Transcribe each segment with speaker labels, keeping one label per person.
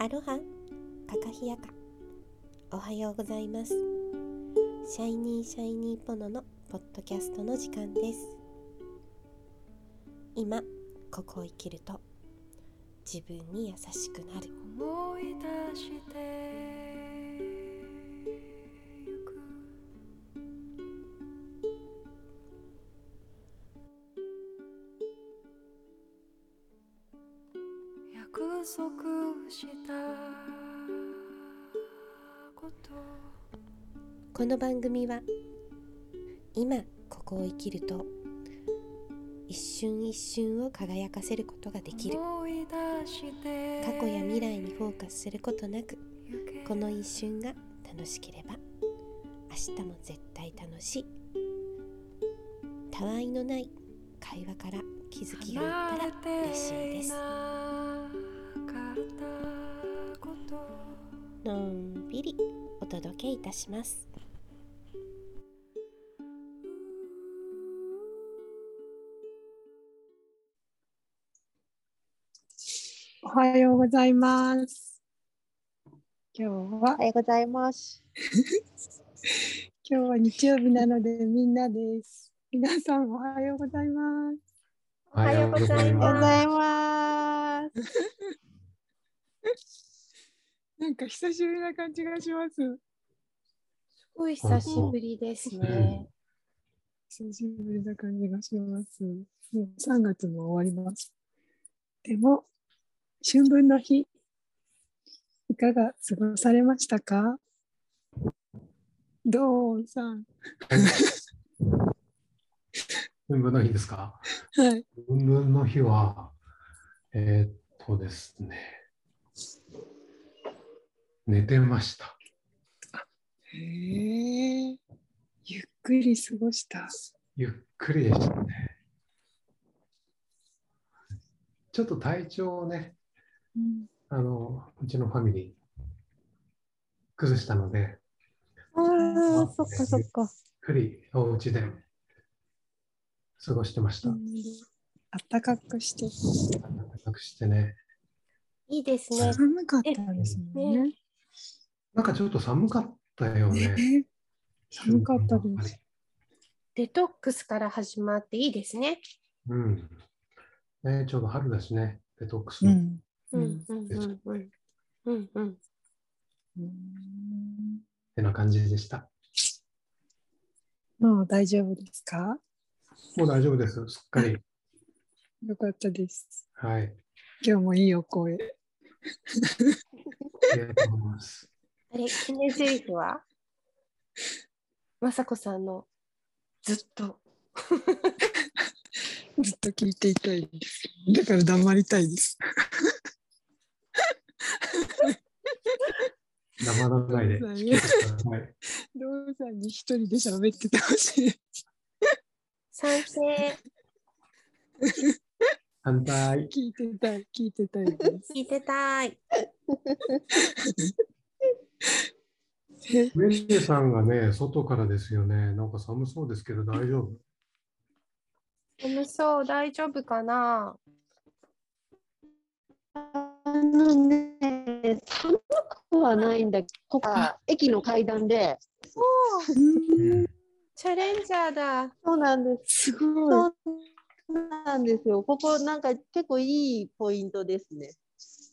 Speaker 1: アロハ。カカヒヤカ。おはようございます。シャイニーシャイニーポノのポッドキャストの時間です。今ここを生きると自分に優しくなる。
Speaker 2: 思い出して。したこと。
Speaker 1: この番組は今ここを生きると一瞬一瞬を輝かせることができる。過去や未来にフォーカスすることなくこの一瞬が楽しければ明日も絶対楽しい。たわいのない会話から気づきがあったら嬉しいですのんびりお届けいたします
Speaker 3: おはようございます。今日は？
Speaker 4: お、はようございます。
Speaker 3: 今日は日曜日なのでみんなです。皆さんおはようございます。
Speaker 4: おはようございます。
Speaker 3: なんか久しぶりな感じがします。
Speaker 1: すごい久しぶりですね
Speaker 3: 久しぶりな感じがします。もう3月も終わります。でも、春分の日、いかが過ごされましたか？どうさん。
Speaker 5: 春分の日ですか？
Speaker 3: はい。
Speaker 5: 春分の日は、えーっとですね、寝てました。
Speaker 3: へえ。ゆっくり過ごした。
Speaker 5: ゆっくりでしたね。ちょっと体調をね、
Speaker 3: うん
Speaker 5: あの、うちのファミリー、崩したので、
Speaker 4: ああ、そっかそっか。
Speaker 5: ゆっくりお家で過ごしてました。
Speaker 3: あったかくして。
Speaker 5: 暖かくしてね。
Speaker 1: いいですね
Speaker 3: 寒かったですもんね。
Speaker 5: なんかちょっと寒かったよね。
Speaker 3: ね寒かったです。
Speaker 1: デトックスから始まっていいですね
Speaker 5: うん。ね、ちょうど春だしね、デトックスの。
Speaker 3: うん。
Speaker 1: う
Speaker 3: うん
Speaker 1: んうんうんうんうんうん
Speaker 3: うん
Speaker 5: てな感じでした。
Speaker 3: もう大丈夫ですか？
Speaker 5: もう大丈夫です。すっかり。
Speaker 3: よかったです。
Speaker 5: はい。
Speaker 3: 今日もいいお声。
Speaker 5: ありがとうございます。
Speaker 1: あれ決め台詞は？まさこさんの？ずっと
Speaker 3: ずっと聞いていたいです。だから黙りたいです。
Speaker 5: 生らないで。
Speaker 3: そう
Speaker 5: はい。
Speaker 3: どうさんに一人で喋っててほしい。
Speaker 1: 賛成
Speaker 5: 反対。
Speaker 3: 聞いてたい、聞いてたいです。
Speaker 1: 聞いてたい
Speaker 5: メリエさんがね、外からですよね。なんか寒そうですけど大丈夫？
Speaker 1: 寒そう大丈夫かな？
Speaker 4: あのね、寒くはないんだけど、ここ駅の階段で。
Speaker 3: うん
Speaker 1: チャレンジャーだ
Speaker 4: そうなんです。
Speaker 3: すごい。
Speaker 4: そうなんですよ。ここなんか結構いいポイントですね。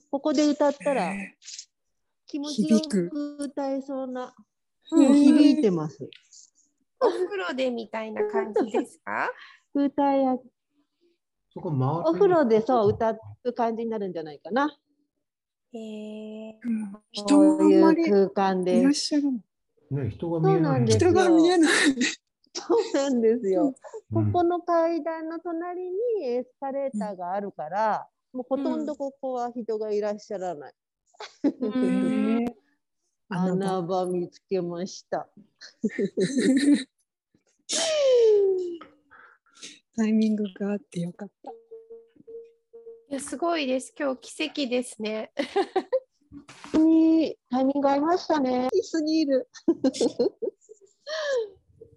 Speaker 4: ここで歌ったら
Speaker 3: え
Speaker 4: 気持ちよ
Speaker 3: 響く
Speaker 4: く歌えそうな。
Speaker 3: ー
Speaker 4: うん、響いてます。
Speaker 1: お風呂でみたいな感じですか？
Speaker 4: 歌いや
Speaker 5: そこ
Speaker 4: お風呂でそう歌う感じになるんじゃないかな。
Speaker 1: へえ
Speaker 3: うん人
Speaker 4: そうい
Speaker 3: があんまり
Speaker 4: う空間
Speaker 3: い
Speaker 4: で
Speaker 3: らっ。しゃるの。
Speaker 5: ね、人が見えない。
Speaker 4: そう
Speaker 3: 人が見えない。
Speaker 4: そうなんですよ。
Speaker 5: うん
Speaker 4: ここの階段の隣にエスカレーターがあるから、もうほとんどここは人がいらっしゃらない。
Speaker 3: 穴
Speaker 4: 穴
Speaker 3: 場
Speaker 4: 場見つけました。
Speaker 3: タイミングがあってよかった。
Speaker 1: いやすごいです今日奇跡ですね
Speaker 4: 本当にタイミング合いましたね。いいすぎる。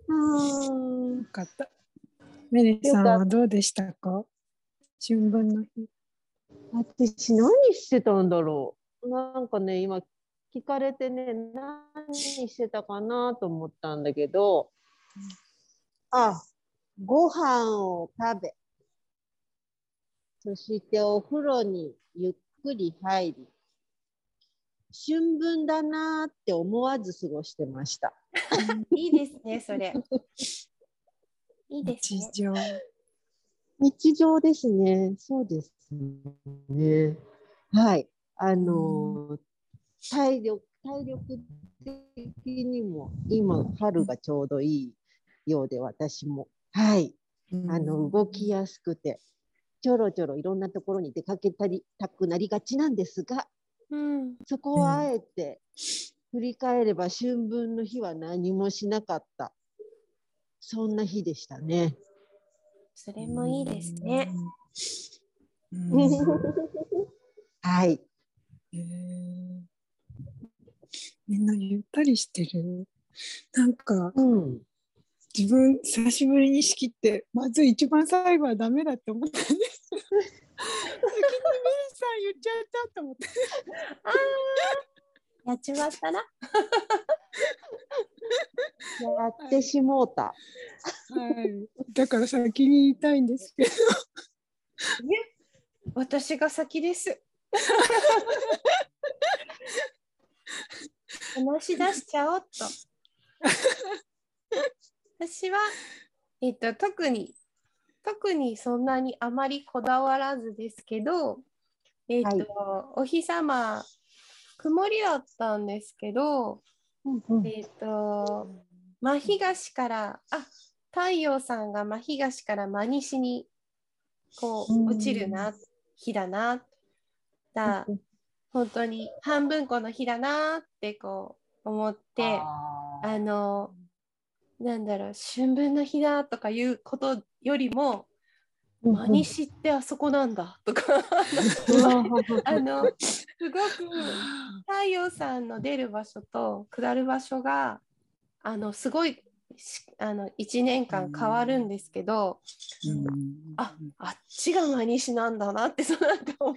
Speaker 4: うん
Speaker 3: よかった。メレさんはどうでしたか？春分の日。
Speaker 4: 私何してたんだろなんかね、今聞かれてね、何してたかなと思ったんだけど、あ、ご飯を食べ、そしてお風呂にゆっくり入り、春分だなーって思わず過ごしてました。
Speaker 1: いいですね、それ。いいですね。
Speaker 3: 日常。
Speaker 4: 日常ですね。そうですね。はい。あのー体力、体力的にも今春がちょうどいいようで私も。はい。あの動きやすくて、ちょろちょろいろんなところに出かけたりたくなりがちなんですが、
Speaker 1: うん。
Speaker 4: そこはあえて振り返れば春分の日は何もしなかった。そんな日でしたね。
Speaker 1: それもいいですね。
Speaker 4: はい。
Speaker 3: へーみんなゆったりしてる？なんか
Speaker 4: うん。
Speaker 3: 自分久しぶりに仕切ってまず一番最後はダメだって思ったんです。先にメリーさん言っちゃったと思って。
Speaker 1: やっちまったな。
Speaker 4: やってしもうた。
Speaker 3: はい。だから先に言いたいんですけど。
Speaker 1: 私が先です。話し出しちゃおうと。私は、えっと、特に、特にそんなにあまりこだわらずですけど、えっと、お日様、曇りだったんですけど、えっと、真東から、あ、太陽さんが真東から真西にこう落ちるな、日だな、だ、本当に半分この日だなってこう思って、あの、なんだろう、春分の日だとかいうことよりも、真西ってあそこなんだとか、あの、すごく太陽さんの出る場所と下る場所が、あの、すごいしあの1年間変わるんですけど、ああっちが真西なんだなってそうなんか思う。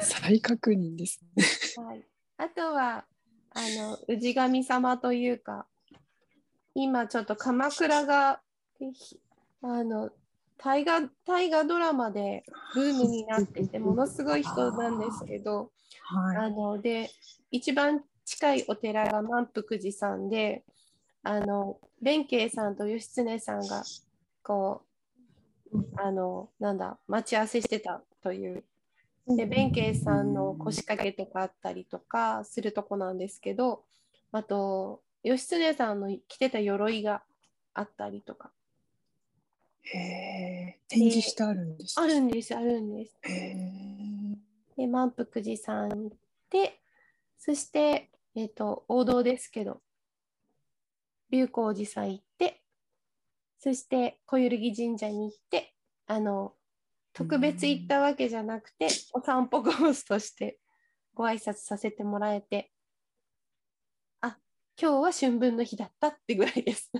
Speaker 3: 再確認ですね。
Speaker 1: はい、あとはあの氏神様というか今ちょっと鎌倉がひあの大河大河ドラマでブームになってて ものすごい人なんですけど
Speaker 3: は
Speaker 1: あので一番近いお寺が満福寺さんであの弁慶さんと義経さんがこうあのなんだ待ち合わせしてたというで弁慶さんの腰掛けとかあったりとかするとこなんですけどあと義経さんの着てた鎧があったりとか
Speaker 3: い。へえ。展示してあるんです。
Speaker 1: あるんですあるんです。で満福寺さん行ってそして、えっと王道ですけど龍光寺さん行ってそして小百合神社に行ってあの特別行ったわけじゃなくてお散歩コースとしてご挨拶させてもらえてあ今日は春分の日だったってぐらいです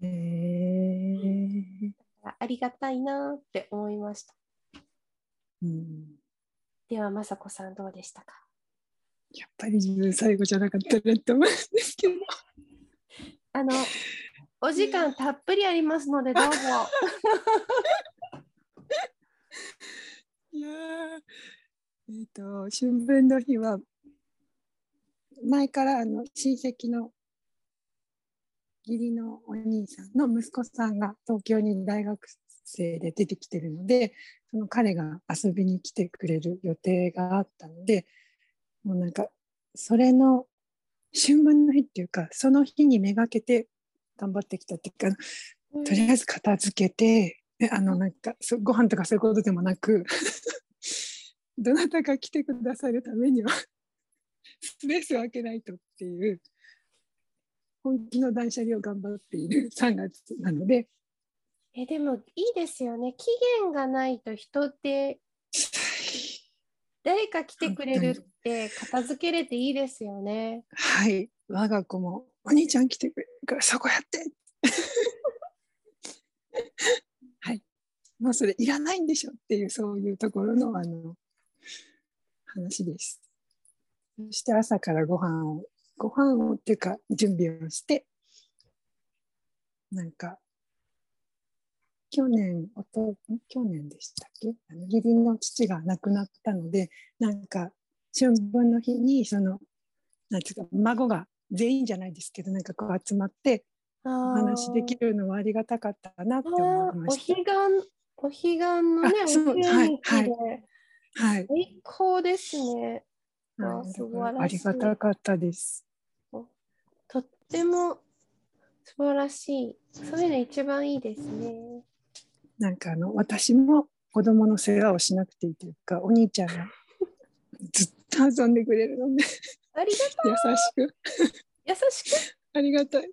Speaker 3: へえ。
Speaker 1: ありがたいなって思いました
Speaker 3: うん。
Speaker 1: では雅子さんどうでしたか？
Speaker 3: やっぱり自分最後じゃなかったなって思うんですけど。
Speaker 1: あのお時間たっぷりありますのでどうぞ
Speaker 3: いやーえっ、と春分の日は前からあの親戚の義理のお兄さんの息子さんが東京に大学生で出てきてるのでその彼が遊びに来てくれる予定があったのでもうなんかそれの春分の日っていうかその日にめがけて頑張ってきたっていうかとりあえず片付けて、ねあのなんかそご飯とかそういうことでもなく どなたか来てくださるためにはスペースを空けないとっていう本気の断捨離を頑張っている 3月なので。
Speaker 1: えでもいいですよね。期限がないと人って 誰か来てくれるって片付けれていいですよね。
Speaker 3: はい我が子も「お兄ちゃん来てくれるからそこやって」はいもうそれいらないんでしょっていうそういうところのあの話です。そして朝からご飯を、ご飯をっていうか準備をして、なんか、去年、おと去年でしたっけ？あの義理の父が亡くなったので、なんか、春分の日に、その、なんていうか、孫が全員じゃないですけど、なんかこう集まって、お
Speaker 1: お
Speaker 3: 話できるのはありがたかったなって思い
Speaker 1: お彼
Speaker 3: ました。
Speaker 1: 岸、お彼岸のね、お
Speaker 3: あそう
Speaker 1: 昼
Speaker 3: はい
Speaker 1: に日で、
Speaker 3: はい。
Speaker 1: 最高ですね。
Speaker 3: はいありがたかったです。
Speaker 1: とっても素晴らしい。そういうの一番いいですね。
Speaker 3: なんかあの私も子供の世話をしなくていいというか、お兄ちゃんがずっと遊んでくれるので、
Speaker 1: ありが
Speaker 3: 優しく、
Speaker 1: 優しく？
Speaker 3: ありがたい。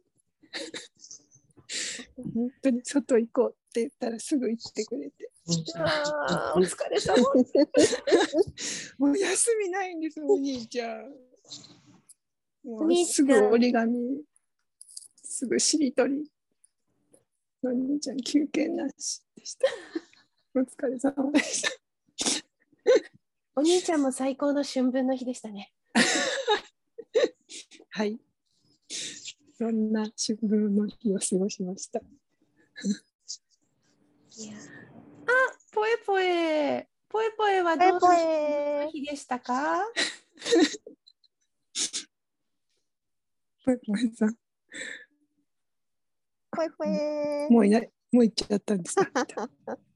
Speaker 3: 本当に外行こうって言ったらすぐ行ってくれて、
Speaker 1: お疲れ様。
Speaker 3: もう休みないんです、お兄ちゃん。もうすぐ折り紙、すぐしりとり。お兄ちゃん休憩なしでした。お疲れ様でした。
Speaker 1: お兄ちゃんも最高の春分の日でしたね。
Speaker 3: はい。そんな春分の日を過ごしました。
Speaker 1: いやあ、ぽえぽえ。ぽえぽえはどんな
Speaker 4: ぽえぽ
Speaker 1: 春
Speaker 4: え
Speaker 1: 分の日でしたか
Speaker 3: ぽいぽいさん、
Speaker 4: ぽいぽい。
Speaker 3: もういない、もう行っちゃったんですか？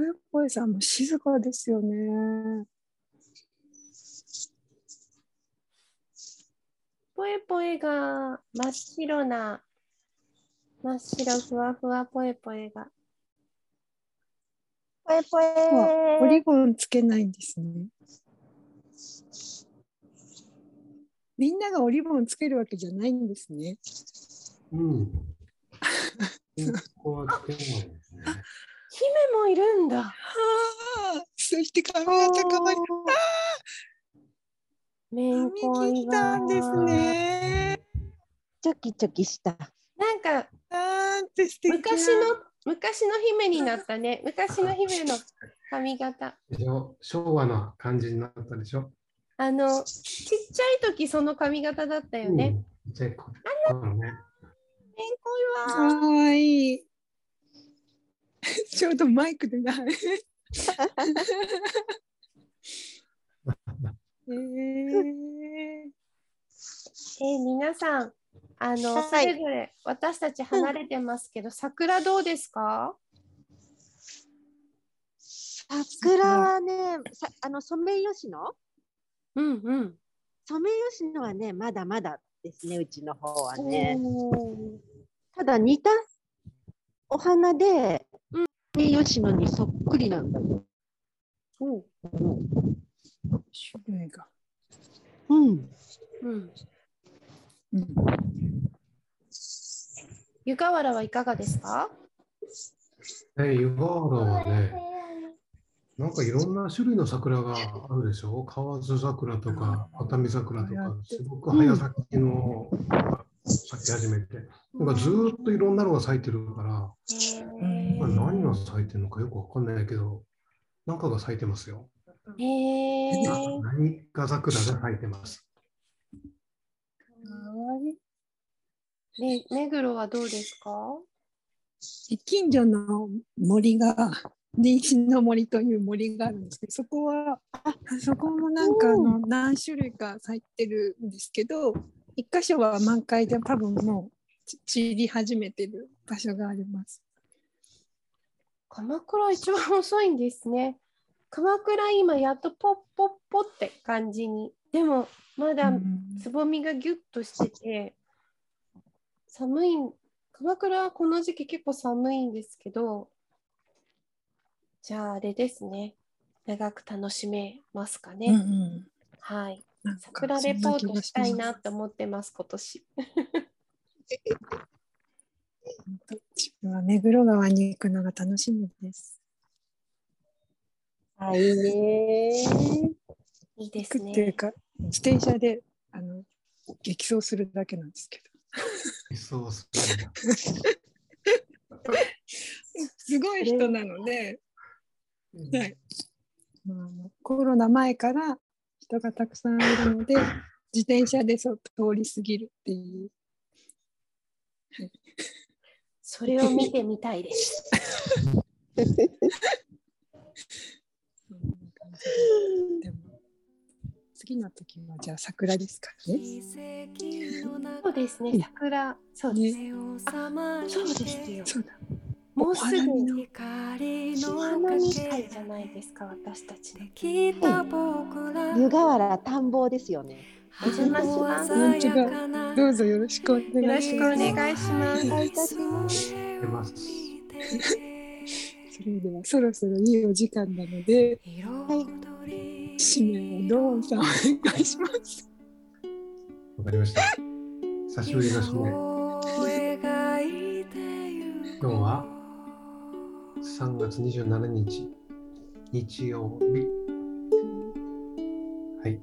Speaker 3: ぽい？ぽいさんも静かですよね。
Speaker 1: ぽえぽえが真っ白な、真っ白ふわふわぽえぽえが。
Speaker 4: ぽいぽい。
Speaker 3: あオリゴンつけないんですね。みんながオリゴンつけるわけじゃないんですね。
Speaker 5: うん。ここはつけないですね。
Speaker 1: 姫もいるんだ。
Speaker 3: はあ、そして髪型変わり、
Speaker 1: めんこ
Speaker 3: 髪切
Speaker 1: い
Speaker 3: ったんですね。
Speaker 4: チョキチョキした。
Speaker 1: なんか
Speaker 3: なんて素敵な
Speaker 1: 昔の昔の姫になったね。昔の姫の髪型。
Speaker 5: でしょ？昭和の感じになったでしょ？
Speaker 1: あのちっちゃい時その髪型だったよね。
Speaker 5: うん。じゃあ、ここのね。
Speaker 1: めんこい
Speaker 3: か
Speaker 1: わ。
Speaker 3: わいい。ちょうどマイクでない。えー、
Speaker 1: えー皆さんあの、
Speaker 4: はい
Speaker 1: それぞれ私たち離れてますけど、桜どうですか？
Speaker 4: 桜はね、さあのソメイヨシノ？
Speaker 1: うんうん。
Speaker 4: ソメイヨシノはね、まだまだですね、うちの方はね。ただ似たお花で、
Speaker 1: うん
Speaker 4: ソメイヨシノにそっくりなんだよ。
Speaker 1: お
Speaker 3: 種類が。
Speaker 4: うん。
Speaker 1: うん。
Speaker 3: うん、
Speaker 1: 湯河原はいかがですか？
Speaker 5: え、湯河原はね、なんかいろんな種類の桜があるでしょ？河津桜とか、熱海桜とか、すごく早咲きの咲き始めて、なんかずーっといろんなのが咲いてるから、
Speaker 1: へ
Speaker 5: まあ何が咲いてるのかよくわかんないけど、なんかが咲いてますよ。
Speaker 1: え。へえ。
Speaker 5: 何か桜が咲いてます。
Speaker 1: ね、目黒はどうですか？
Speaker 3: 近所の森が、年始の森という森があるんですけど、そこは、あそこもなんかあの何種類か咲いてるんですけど、一箇所は満開で多分もうち散り始めてる場所があります。
Speaker 1: 鎌倉一番遅いんですね。鎌倉今やっとポッポッポって感じに。でもまだ
Speaker 3: うん
Speaker 1: つぼみがギュッとしてて寒い。鎌倉はこの時期結構寒いんですけど、じゃああれですね。長く楽しめますかね。
Speaker 3: うんうん
Speaker 1: はい。桜レポートしたいなって思ってます、今年。
Speaker 3: 自分は目黒川に行くのが楽しみです。
Speaker 4: あ、いいね
Speaker 1: いいです
Speaker 3: 行くっていう
Speaker 1: ね。
Speaker 3: か、自転車であの激走するだけなんですけど。
Speaker 5: そうす
Speaker 3: すごい人なので、
Speaker 5: る
Speaker 3: はい、まあ、コロナ前から人がたくさんいるので、自転車でそう通り過ぎるっていう。
Speaker 1: それを見てみたいです。
Speaker 3: そんな感じででも次の時はじゃあ桜ですかね。
Speaker 1: そうですね、桜、そうです。
Speaker 3: ね
Speaker 1: そうですよ。
Speaker 3: そうだ。
Speaker 1: うすぐ
Speaker 3: お花見の
Speaker 1: お花見会じゃないですか、私た。ちの。
Speaker 2: 湯
Speaker 4: 湯河原田んぼですよね。
Speaker 1: お邪魔します。
Speaker 3: どうぞよろしくお願いします。
Speaker 1: よろしくお願いします。
Speaker 4: お願いします。
Speaker 5: 出ます。
Speaker 3: それではそろそろいいお時間なので、
Speaker 2: はい
Speaker 3: 締めをドーンさんお願いします。
Speaker 5: わかりました。久しぶりの締め。今日は3月27日、日曜日。はい。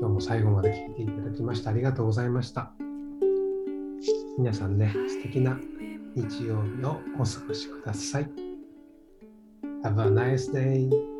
Speaker 5: 今日も最後まで聞いていただきましてありがとうございました。皆さんね、素敵な日曜日をお過ごしください。Have a nice day.